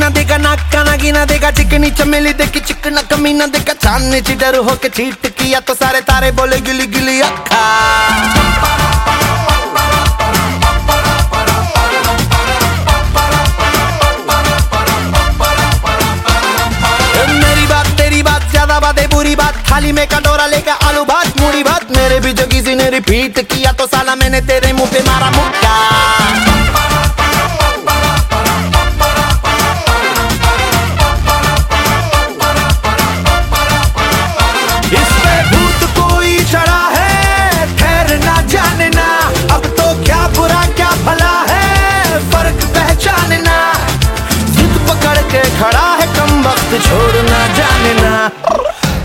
ना देगा नाका ना गिना देगा चिकनी चमेली देखी चिकना कमीना देखा चांदनी ची डर होके चीट किया तो सारे तारे बोले गिली गिली अखा मेरी बात तेरी बात ज़्यादा बात बुरी बात थाली में कटोरा लेकर आलू भात मूड़ी भात मेरे भी जो किसी ने रिपीट किया तो साला मैंने तेरे मुँह पे मारा मुक्का छोड़ना जानना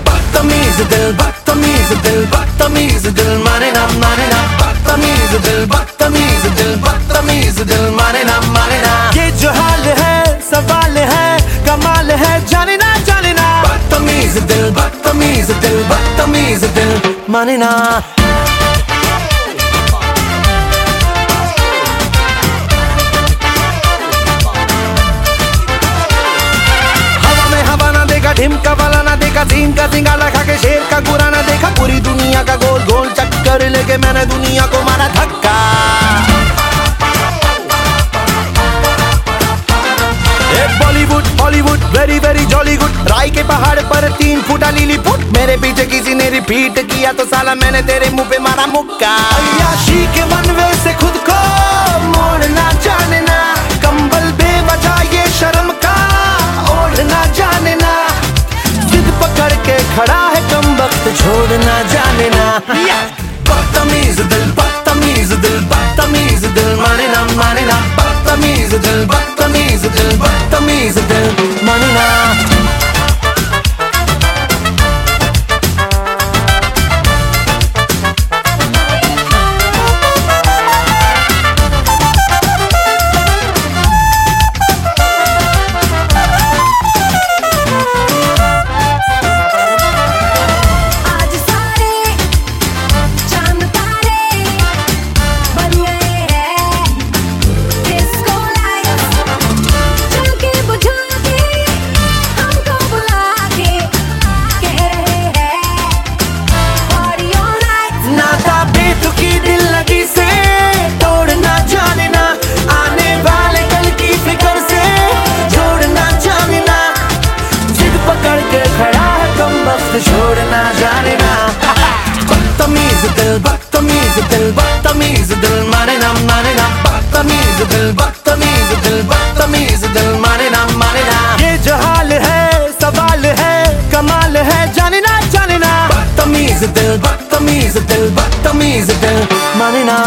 बदतमीज दिल बदतमीज दिल बदतमीज दिल माने ना माने ना। बदतमीज दिल बदतमीज दिल बदतमीज दिल माने ना माने ना। ये जो हाल है सवाल है कमाल है जाने ना जाने ना। बदतमीज दिल बदतमीज दिल बदतमीज दिल माने ना। देखा ढिमका वाला ना देखा सीन का सिंगाला खा के शेर का गुरा ना देखा, पूरी दुनिया का गोल गोल चक्कर लेके मैंने दुनिया को मारा धक्का। Bollywood, Hollywood very very jolly good राय के पहाड़ पर तीन फुटा लीली फुट। मेरे पीछे किसी ने रिपीट किया तो साला मैंने तेरे मुँह पे मारा मुक्का। अय्याशी के से खुद को मोड़ना छोड़ना जानना बदतमीज दिल बदतमीज दिल बदतमीज दिल माने ना माने ना बदतमीज दिल बदतमीज दिल बदतमीज दिल बदतमीज दिल बदतमीज दिल बदतमीज दिल माने ना माने ना। ये जो हाल है सवाल है कमाल है जाने ना जाने ना। बदतमीज दिल बदतमीज दिल बदतमीज दिल माने ना।